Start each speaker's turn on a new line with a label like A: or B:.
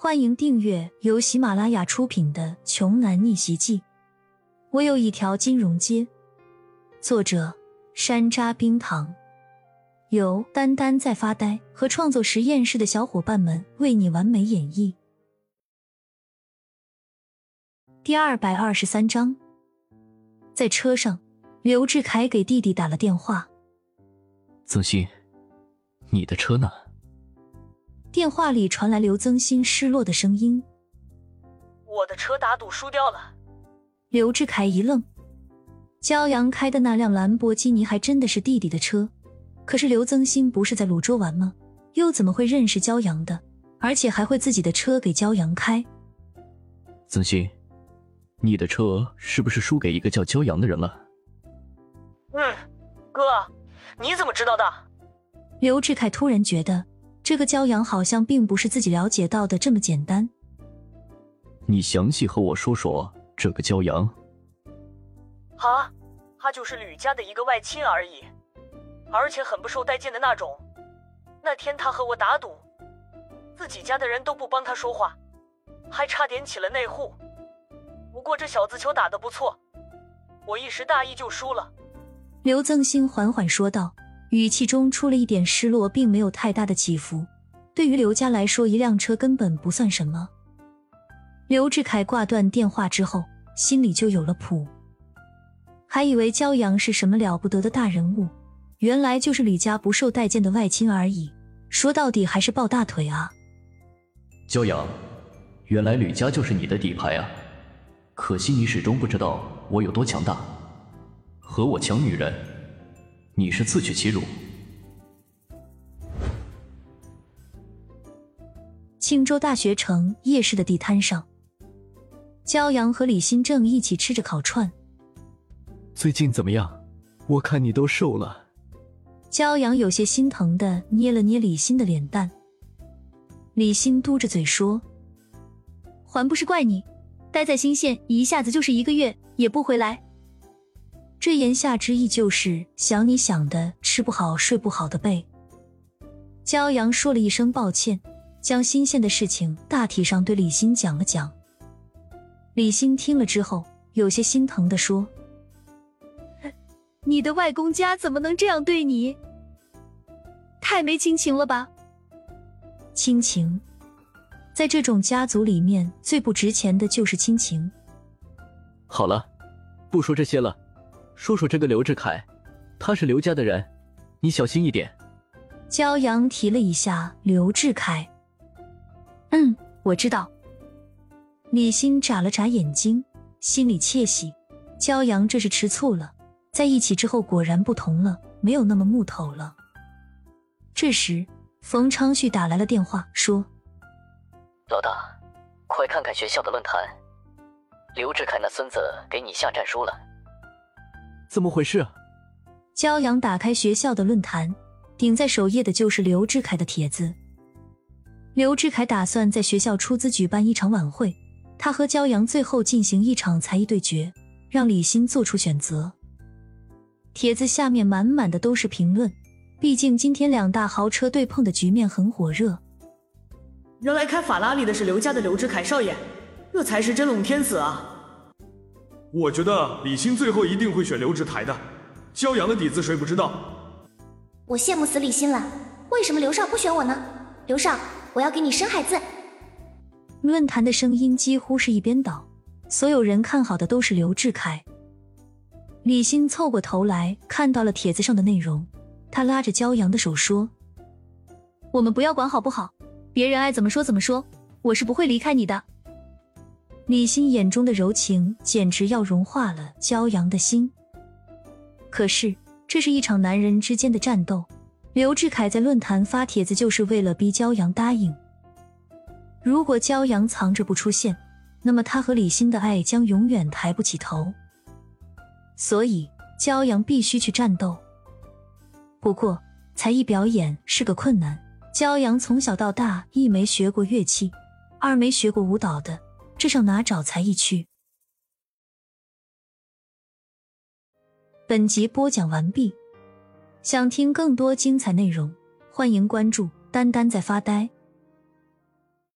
A: 欢迎订阅由喜马拉雅出品的《穷男逆袭记》。我有一条金融街。作者：山楂冰糖，由丹丹在发呆和创作实验室的小伙伴们为你完美演绎。第二百二十三章，在车上，刘志凯给弟弟打了电话。
B: 曾鑫，你的车呢？
A: 电话里传来刘增新失落的声音：“
C: 我的车打赌输掉了。”
A: 刘志凯一愣，骄阳开的那辆兰博基尼还真的是弟弟的车，可是刘增新不是在泸州玩吗？又怎么会认识骄阳的？而且还会自己的车给骄阳开？
B: 曾鑫，你的车是不是输给一个叫骄阳的人了？
C: 嗯，哥，你怎么知道的？
A: 刘志凯突然觉得。这个骄阳好像并不是自己了解到的这么简单。
B: 你详细和我说说这个骄阳。
C: 啊，他就是吕家的一个外亲而已，而且很不受待见的那种。那天他和我打赌，自己家的人都不帮他说话，还差点起了内讧。不过这小子球打得不错，我一时大意就输了。
A: 刘增新缓缓说道。语气中出了一点失落，并没有太大的起伏。对于刘家来说，一辆车根本不算什么。刘志凯挂断电话之后，心里就有了谱。还以为骄阳是什么了不得的大人物，原来就是李家不受待见的外亲而已。说到底还是抱大腿啊！
B: 骄阳，原来吕家就是你的底牌啊！可惜你始终不知道我有多强大，和我抢女人。你是自取其辱。
A: 青州大学城夜市的地摊上，焦阳和李新正一起吃着烤串。
D: 最近怎么样？我看你都瘦了。
A: 焦阳有些心疼的捏了捏李欣的脸蛋。李欣嘟着嘴说：“还不是怪你，待在新县一下子就是一个月，也不回来。”这言下之意就是想你想的吃不好睡不好的背。骄阳说了一声抱歉，将新鲜的事情大体上对李欣讲了讲。李欣听了之后，有些心疼的说：“你的外公家怎么能这样对你？太没亲情了吧？亲情，在这种家族里面最不值钱的就是亲情。”
D: 好了，不说这些了。说说这个刘志凯，他是刘家的人，你小心一点。
A: 骄阳提了一下刘志凯。嗯，我知道。李欣眨了眨眼睛，心里窃喜。骄阳这是吃醋了，在一起之后果然不同了，没有那么木头了。这时，冯昌旭打来了电话，说：“
E: 老大，快看看学校的论坛，刘志凯那孙子给你下战书了。”
D: 怎么回事？
A: 骄阳打开学校的论坛，顶在首页的就是刘志凯的帖子。刘志凯打算在学校出资举办一场晚会，他和骄阳最后进行一场才艺对决，让李欣做出选择。帖子下面满满的都是评论，毕竟今天两大豪车对碰的局面很火热。
C: 原来开法拉利的是刘家的刘志凯少爷，这才是真龙天子啊！
F: 我觉得李欣最后一定会选刘志凯的，骄阳的底子谁不知道？
G: 我羡慕死李欣了，为什么刘少不选我呢？刘少，我要给你生孩子。
A: 论坛的声音几乎是一边倒，所有人看好的都是刘志凯。李欣凑过头来看到了帖子上的内容，他拉着骄阳的手说：“我们不要管好不好？别人爱怎么说怎么说，我是不会离开你的。”李欣眼中的柔情简直要融化了骄阳的心。可是，这是一场男人之间的战斗。刘志凯在论坛发帖子，就是为了逼骄阳答应。如果骄阳藏着不出现，那么他和李欣的爱将永远抬不起头。所以，骄阳必须去战斗。不过，才艺表演是个困难。骄阳从小到大，一没学过乐器，二没学过舞蹈的。这上哪找才艺去？本集播讲完毕，想听更多精彩内容，欢迎关注“丹丹在发呆”。